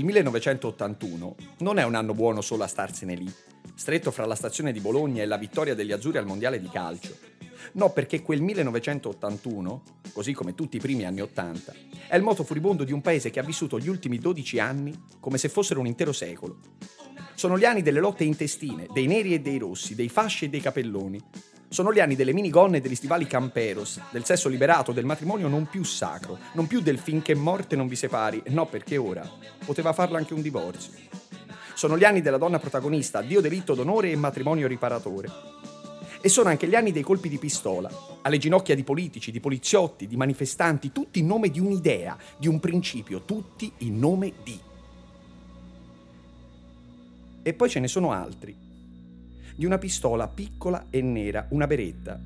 Il 1981 non è un anno buono solo a starsene lì, stretto fra la stazione di Bologna e la vittoria degli azzurri al mondiale di calcio. No, perché quel 1981, così come tutti i primi anni 80, è il moto furibondo di un paese che ha vissuto gli ultimi 12 anni come se fossero un intero secolo. Sono gli anni delle lotte intestine, dei neri e dei rossi, dei fasci e dei capelloni, sono gli anni delle minigonne e degli stivali camperos, del sesso liberato, del matrimonio non più sacro, non più del finché morte non vi separi, no perché ora poteva farlo anche un divorzio. Sono gli anni della donna protagonista, Dio delitto d'onore e matrimonio riparatore. E sono anche gli anni dei colpi di pistola, alle ginocchia di politici, di poliziotti, di manifestanti, tutti in nome di un'idea, di un principio, tutti in nome di. E poi ce ne sono altri, di una pistola piccola e nera, una beretta.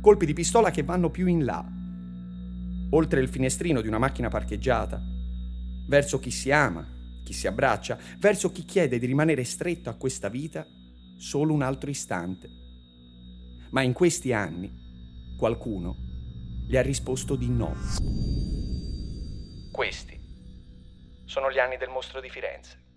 Colpi di pistola che vanno più in là, oltre il finestrino di una macchina parcheggiata, verso chi si ama, chi si abbraccia, verso chi chiede di rimanere stretto a questa vita solo un altro istante. Ma in questi anni qualcuno gli ha risposto di no. Questi sono gli anni del mostro di Firenze.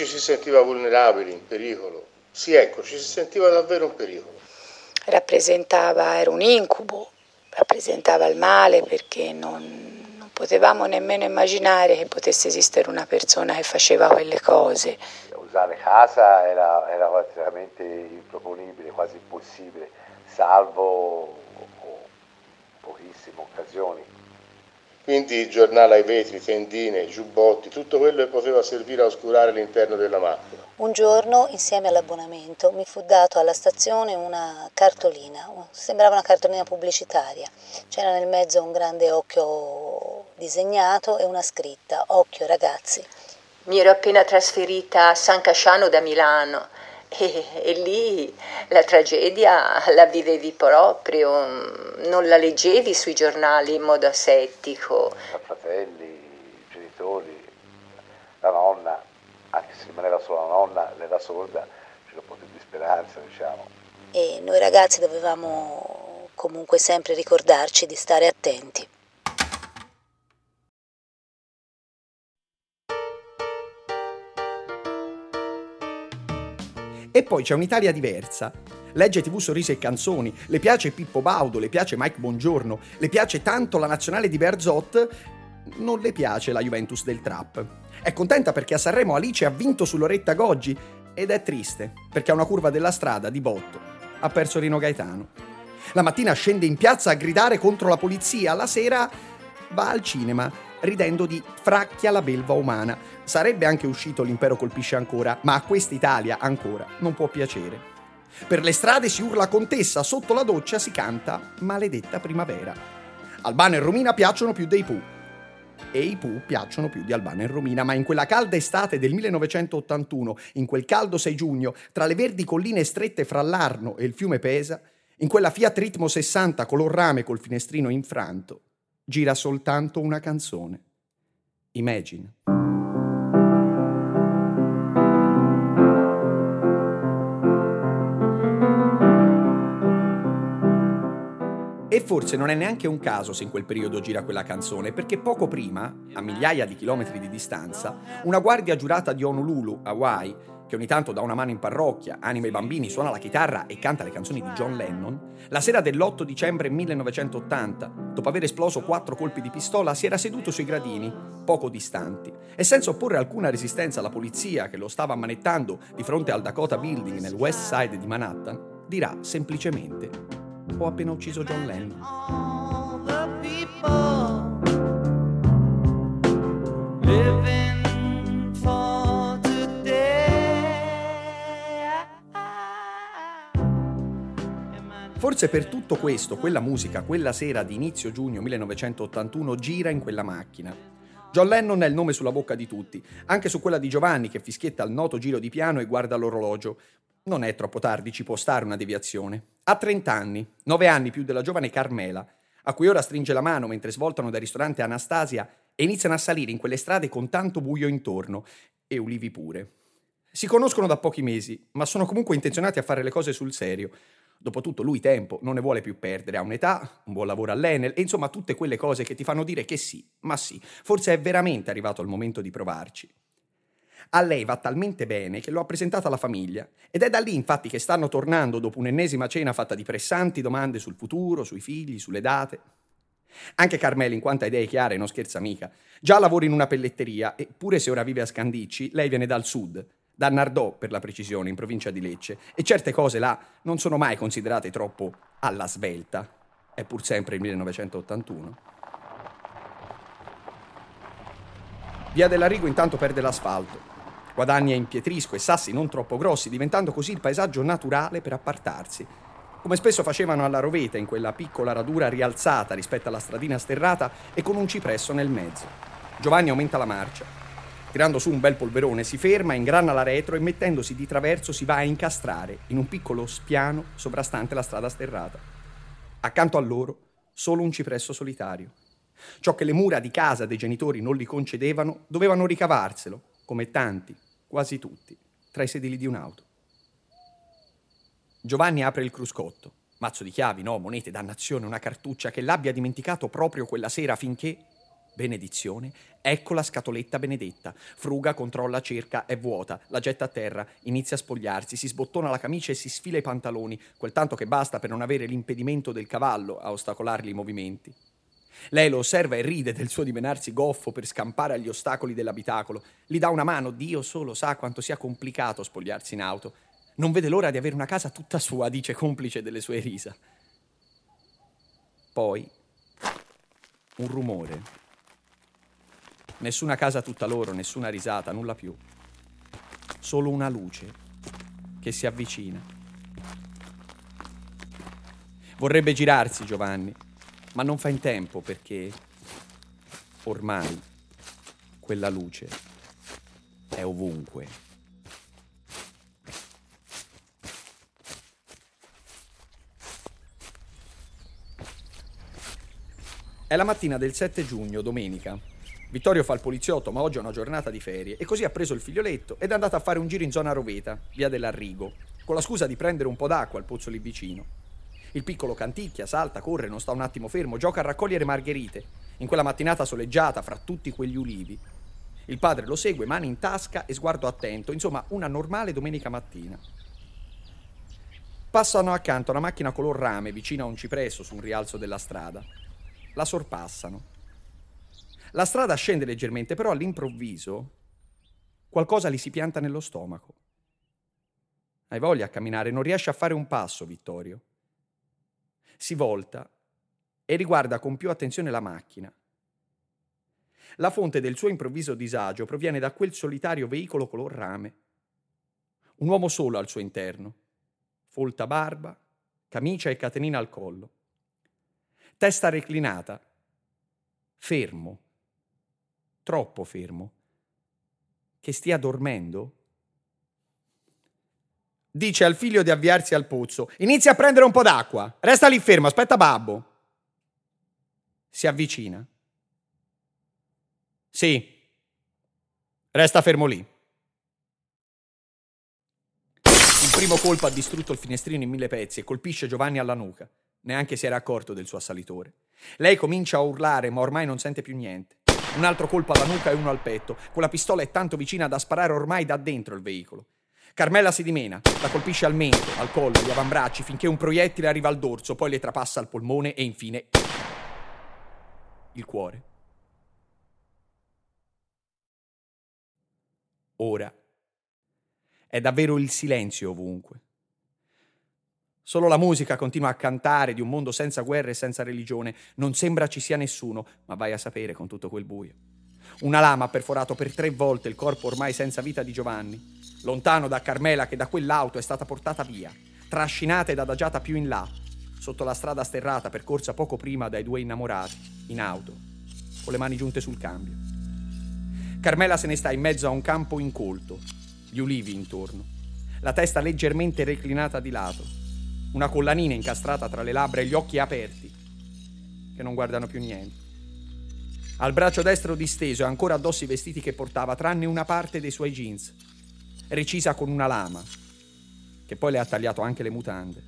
Ci si sentiva vulnerabili, in pericolo. Sì, ecco, ci si sentiva davvero in pericolo. Rappresentava, era un incubo, rappresentava il male perché non, non potevamo nemmeno immaginare che potesse esistere una persona che faceva quelle cose. Usare casa era, era praticamente improponibile, quasi impossibile, salvo pochissime occasioni quindi giornale ai vetri, tendine, giubbotti, tutto quello che poteva servire a oscurare l'interno della macchina. Un giorno, insieme all'abbonamento, mi fu dato alla stazione una cartolina, sembrava una cartolina pubblicitaria. C'era nel mezzo un grande occhio disegnato e una scritta, occhio ragazzi. Mi ero appena trasferita a San Casciano da Milano e, e, lì la tragedia la vivevi proprio, non la leggevi sui giornali in modo asettico. I fratelli, i genitori, la nonna, anche se rimaneva solo la nonna, l'era sorda, c'era un po' più di speranza, diciamo. E noi ragazzi dovevamo comunque sempre ricordarci di stare attenti. E poi c'è un'Italia diversa. Legge TV Sorrisi e Canzoni, le piace Pippo Baudo, le piace Mike Bongiorno, le piace tanto la nazionale di Berzot, non le piace la Juventus del Trap. È contenta perché a Sanremo Alice ha vinto su Loretta Goggi ed è triste perché a una curva della strada di botto ha perso Rino Gaetano. La mattina scende in piazza a gridare contro la polizia, la sera va al cinema ridendo di fracchia la belva umana. Sarebbe anche uscito l'impero colpisce ancora, ma a quest'Italia ancora non può piacere. Per le strade si urla contessa, sotto la doccia si canta maledetta primavera. Albano e Romina piacciono più dei Pooh. E i Pooh piacciono più di Albano e Romina, ma in quella calda estate del 1981, in quel caldo 6 giugno, tra le verdi colline strette fra l'Arno e il fiume Pesa, in quella Fiat Ritmo 60 color rame col finestrino infranto, gira soltanto una canzone. Imagine. E forse non è neanche un caso se in quel periodo gira quella canzone, perché poco prima, a migliaia di chilometri di distanza, una guardia giurata di Honolulu, Hawaii, che ogni tanto dà una mano in parrocchia, anima i bambini, suona la chitarra e canta le canzoni di John Lennon, la sera dell'8 dicembre 1980, dopo aver esploso quattro colpi di pistola, si era seduto sui gradini, poco distanti, e senza opporre alcuna resistenza alla polizia che lo stava ammanettando di fronte al Dakota Building nel West Side di Manhattan, dirà semplicemente: Ho appena ucciso John Lennon. Forse per tutto questo, quella musica, quella sera di inizio giugno 1981 gira in quella macchina. John Lennon è il nome sulla bocca di tutti, anche su quella di Giovanni che fischietta il noto giro di piano e guarda l'orologio. Non è troppo tardi, ci può stare una deviazione. Ha 30 anni, 9 anni più della giovane Carmela, a cui ora stringe la mano mentre svoltano dal ristorante Anastasia e iniziano a salire in quelle strade con tanto buio intorno, e ulivi pure. Si conoscono da pochi mesi, ma sono comunque intenzionati a fare le cose sul serio. Dopotutto lui tempo non ne vuole più perdere, ha un'età, un buon lavoro all'Enel e insomma tutte quelle cose che ti fanno dire che sì, ma sì, forse è veramente arrivato il momento di provarci. A lei va talmente bene che lo ha presentato alla famiglia ed è da lì infatti che stanno tornando dopo un'ennesima cena fatta di pressanti domande sul futuro, sui figli, sulle date. Anche Carmela, in quanto ha idee chiare, non scherza mica. Già lavora in una pelletteria e pure se ora vive a Scandicci, lei viene dal sud, da Nardò per la precisione, in provincia di Lecce, e certe cose là non sono mai considerate troppo alla svelta. È pur sempre il 1981. Via dell'Arrigo intanto perde l'asfalto. Guadagna in pietrisco e sassi non troppo grossi, diventando così il paesaggio naturale per appartarsi. Come spesso facevano alla roveta, in quella piccola radura rialzata rispetto alla stradina sterrata e con un cipresso nel mezzo. Giovanni aumenta la marcia. Tirando su un bel polverone si ferma, ingrana la retro e mettendosi di traverso si va a incastrare in un piccolo spiano sovrastante la strada sterrata. Accanto a loro solo un cipresso solitario. Ciò che le mura di casa dei genitori non gli concedevano, dovevano ricavarselo, come tanti, quasi tutti, tra i sedili di un'auto. Giovanni apre il cruscotto. Mazzo di chiavi, no, monete, dannazione, una cartuccia che l'abbia dimenticato proprio quella sera finché... Benedizione, ecco la scatoletta benedetta. Fruga, controlla, cerca, è vuota, la getta a terra, inizia a spogliarsi, si sbottona la camicia e si sfila i pantaloni, quel tanto che basta per non avere l'impedimento del cavallo a ostacolargli i movimenti. Lei lo osserva e ride del suo dimenarsi goffo per scampare agli ostacoli dell'abitacolo. Gli dà una mano, Dio solo sa quanto sia complicato spogliarsi in auto. Non vede l'ora di avere una casa tutta sua, dice complice delle sue risa. Poi un rumore. Nessuna casa tutta loro, nessuna risata, nulla più. Solo una luce che si avvicina. Vorrebbe girarsi Giovanni, ma non fa in tempo perché ormai quella luce è ovunque. È la mattina del 7 giugno, domenica. Vittorio fa il poliziotto, ma oggi è una giornata di ferie, e così ha preso il figlioletto ed è andato a fare un giro in zona Roveta, via dell'Arrigo, con la scusa di prendere un po' d'acqua al pozzo lì vicino. Il piccolo canticchia, salta, corre, non sta un attimo fermo, gioca a raccogliere margherite, in quella mattinata soleggiata fra tutti quegli ulivi. Il padre lo segue, mani in tasca e sguardo attento, insomma una normale domenica mattina. Passano accanto a una macchina color rame vicino a un cipresso su un rialzo della strada la sorpassano. La strada scende leggermente, però all'improvviso qualcosa gli si pianta nello stomaco. Hai voglia a camminare, non riesce a fare un passo, Vittorio. Si volta e riguarda con più attenzione la macchina. La fonte del suo improvviso disagio proviene da quel solitario veicolo color rame. Un uomo solo al suo interno, folta barba, camicia e catenina al collo testa reclinata, fermo, troppo fermo, che stia dormendo? Dice al figlio di avviarsi al pozzo, inizia a prendere un po' d'acqua, resta lì fermo, aspetta babbo. Si avvicina. Sì, resta fermo lì. Il primo colpo ha distrutto il finestrino in mille pezzi e colpisce Giovanni alla nuca. Neanche si era accorto del suo assalitore. Lei comincia a urlare, ma ormai non sente più niente. Un altro colpo alla nuca e uno al petto. Quella pistola è tanto vicina da sparare ormai da dentro il veicolo. Carmela si dimena, la colpisce al mento, al collo, agli avambracci, finché un proiettile arriva al dorso, poi le trapassa al polmone e infine il cuore. Ora è davvero il silenzio ovunque. Solo la musica continua a cantare di un mondo senza guerra e senza religione. Non sembra ci sia nessuno, ma vai a sapere con tutto quel buio. Una lama ha perforato per tre volte il corpo ormai senza vita di Giovanni, lontano da Carmela che da quell'auto è stata portata via, trascinata ed adagiata più in là. sotto la strada sterrata percorsa poco prima dai due innamorati, in auto, con le mani giunte sul cambio. Carmela se ne sta in mezzo a un campo incolto, gli ulivi intorno, la testa leggermente reclinata di lato, una collanina incastrata tra le labbra e gli occhi aperti, che non guardano più niente. Al braccio destro disteso e ancora addosso i vestiti che portava, tranne una parte dei suoi jeans, recisa con una lama, che poi le ha tagliato anche le mutande.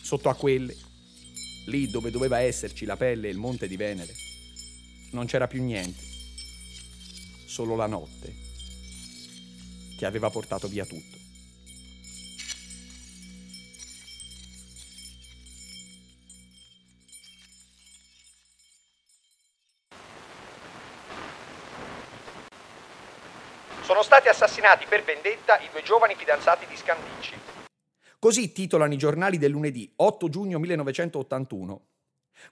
Sotto a quelle, lì dove doveva esserci la pelle e il monte di Venere, non c'era più niente, solo la notte, che aveva portato via tutto. Stati assassinati per vendetta i due giovani fidanzati di Scandicci. Così titolano i giornali del lunedì 8 giugno 1981.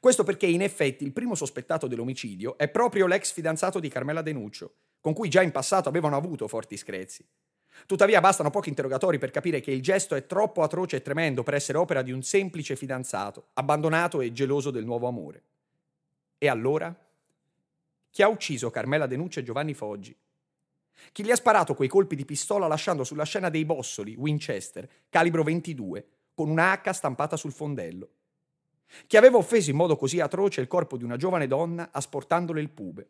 Questo perché in effetti il primo sospettato dell'omicidio è proprio l'ex fidanzato di Carmela Denuccio, con cui già in passato avevano avuto forti screzi. Tuttavia bastano pochi interrogatori per capire che il gesto è troppo atroce e tremendo per essere opera di un semplice fidanzato, abbandonato e geloso del nuovo amore. E allora? Chi ha ucciso Carmela Denuccio e Giovanni Foggi? Chi gli ha sparato quei colpi di pistola lasciando sulla scena dei bossoli Winchester, calibro 22, con una H stampata sul fondello? Chi aveva offeso in modo così atroce il corpo di una giovane donna asportandole il pube?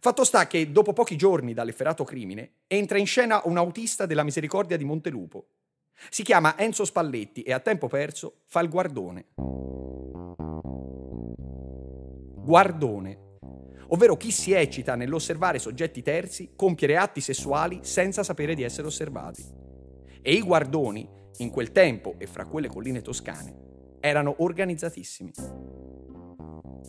Fatto sta che, dopo pochi giorni dall'efferato crimine, entra in scena un autista della misericordia di Montelupo. Si chiama Enzo Spalletti e a tempo perso fa il guardone. Guardone ovvero chi si eccita nell'osservare soggetti terzi compiere atti sessuali senza sapere di essere osservati. E i guardoni, in quel tempo e fra quelle colline toscane, erano organizzatissimi.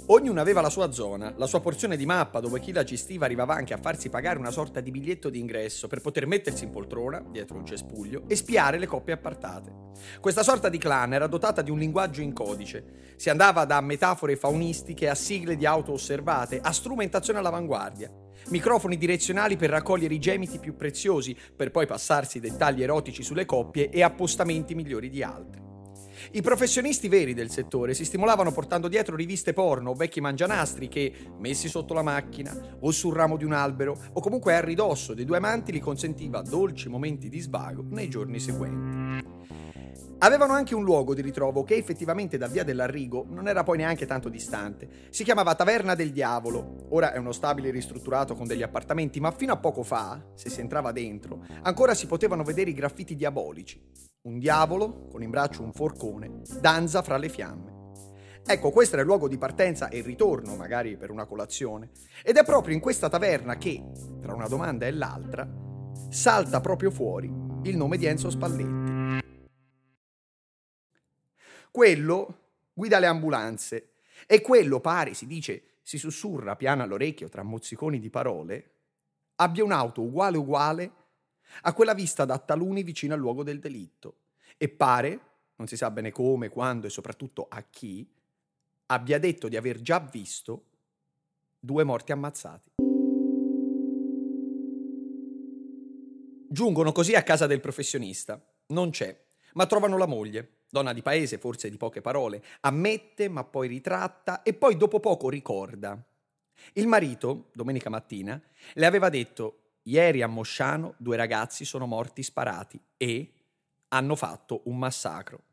Ognuno aveva la sua zona, la sua porzione di mappa dove chi la gestiva arrivava anche a farsi pagare una sorta di biglietto d'ingresso per poter mettersi in poltrona, dietro un cespuglio, e spiare le coppie appartate. Questa sorta di clan era dotata di un linguaggio in codice. Si andava da metafore faunistiche a sigle di auto osservate, a strumentazione all'avanguardia. Microfoni direzionali per raccogliere i gemiti più preziosi, per poi passarsi dettagli erotici sulle coppie e appostamenti migliori di altri. I professionisti veri del settore si stimolavano portando dietro riviste porno o vecchi mangianastri che, messi sotto la macchina o sul ramo di un albero o comunque a ridosso dei due amanti, li consentiva dolci momenti di svago nei giorni seguenti. Avevano anche un luogo di ritrovo che effettivamente da via dell'Arrigo non era poi neanche tanto distante. Si chiamava Taverna del Diavolo. Ora è uno stabile ristrutturato con degli appartamenti, ma fino a poco fa, se si entrava dentro, ancora si potevano vedere i graffiti diabolici. Un diavolo con in braccio un forcone, danza fra le fiamme. Ecco, questo era il luogo di partenza e ritorno, magari per una colazione. Ed è proprio in questa taverna che, tra una domanda e l'altra, salta proprio fuori il nome di Enzo Spalletti. Quello guida le ambulanze e quello pare, si dice, si sussurra piano all'orecchio tra mozziconi di parole, abbia un'auto uguale uguale a quella vista da taluni vicino al luogo del delitto e pare, non si sa bene come, quando e soprattutto a chi, abbia detto di aver già visto due morti ammazzati. Giungono così a casa del professionista. Non c'è, ma trovano la moglie, donna di paese, forse di poche parole, ammette ma poi ritratta e poi dopo poco ricorda. Il marito, domenica mattina, le aveva detto Ieri a Mosciano due ragazzi sono morti sparati e hanno fatto un massacro.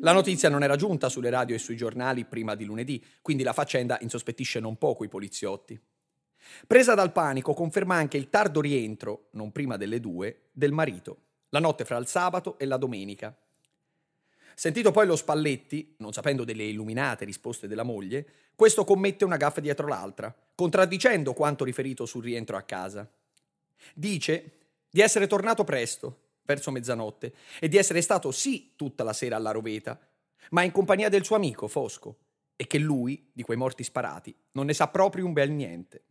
La notizia non era giunta sulle radio e sui giornali prima di lunedì, quindi la faccenda insospettisce non poco i poliziotti. Presa dal panico, conferma anche il tardo rientro, non prima delle due, del marito la notte fra il sabato e la domenica. Sentito poi lo Spalletti, non sapendo delle illuminate risposte della moglie, questo commette una gaffa dietro l'altra, contraddicendo quanto riferito sul rientro a casa. Dice di essere tornato presto, verso mezzanotte, e di essere stato sì tutta la sera alla roveta, ma in compagnia del suo amico Fosco, e che lui, di quei morti sparati, non ne sa proprio un bel niente.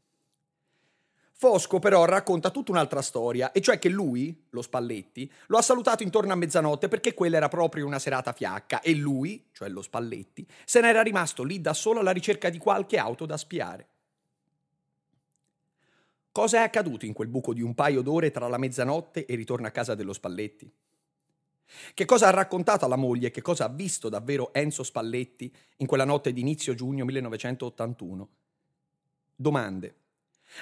Fosco però racconta tutta un'altra storia, e cioè che lui, lo Spalletti, lo ha salutato intorno a mezzanotte perché quella era proprio una serata fiacca e lui, cioè lo Spalletti, se n'era rimasto lì da solo alla ricerca di qualche auto da spiare. Cosa è accaduto in quel buco di un paio d'ore tra la mezzanotte e il ritorno a casa dello Spalletti? Che cosa ha raccontato alla moglie, che cosa ha visto davvero Enzo Spalletti in quella notte di inizio giugno 1981? Domande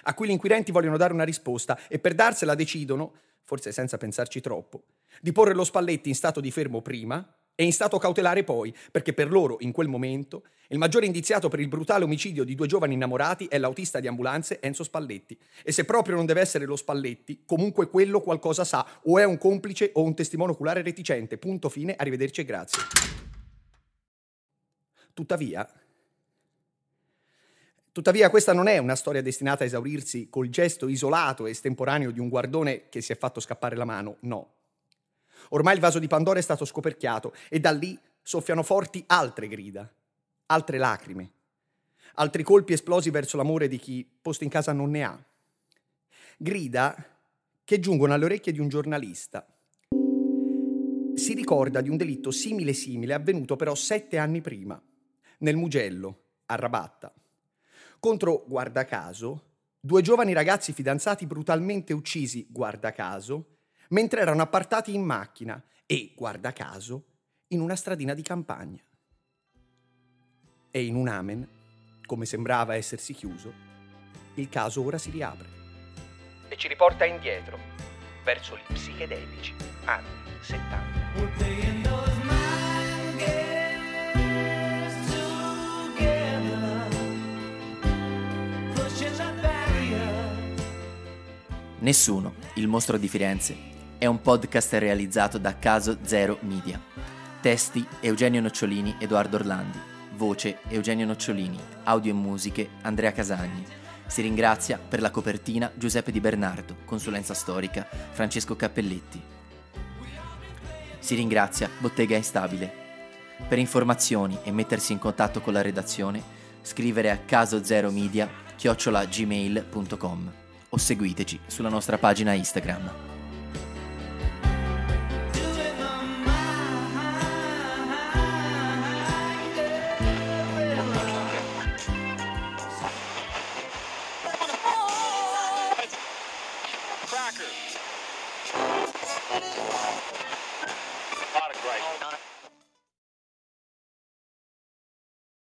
a cui gli inquirenti vogliono dare una risposta e per darsela decidono, forse senza pensarci troppo, di porre lo Spalletti in stato di fermo prima e in stato cautelare poi, perché per loro, in quel momento, il maggiore indiziato per il brutale omicidio di due giovani innamorati è l'autista di ambulanze Enzo Spalletti. E se proprio non deve essere lo Spalletti, comunque quello qualcosa sa, o è un complice o un testimone oculare reticente. Punto fine, arrivederci e grazie. Tuttavia, Tuttavia questa non è una storia destinata a esaurirsi col gesto isolato e estemporaneo di un guardone che si è fatto scappare la mano, no. Ormai il vaso di Pandora è stato scoperchiato e da lì soffiano forti altre grida, altre lacrime, altri colpi esplosi verso l'amore di chi posto in casa non ne ha. Grida che giungono alle orecchie di un giornalista. Si ricorda di un delitto simile simile avvenuto però sette anni prima, nel Mugello, a Rabatta contro, guarda caso, due giovani ragazzi fidanzati brutalmente uccisi, guarda caso, mentre erano appartati in macchina e, guarda caso, in una stradina di campagna. E in un amen, come sembrava essersi chiuso, il caso ora si riapre. E ci riporta indietro, verso gli psichedelici anni 70. Nessuno, il mostro di Firenze, è un podcast realizzato da Caso Zero Media. Testi Eugenio Nocciolini, Edoardo Orlandi. Voce Eugenio Nocciolini. Audio e musiche Andrea Casagni. Si ringrazia per la copertina Giuseppe Di Bernardo, consulenza storica Francesco Cappelletti. Si ringrazia Bottega Instabile. Per informazioni e mettersi in contatto con la redazione, scrivere a casozeromedia chiocciolagmail.com o seguiteci sulla nostra pagina Instagram.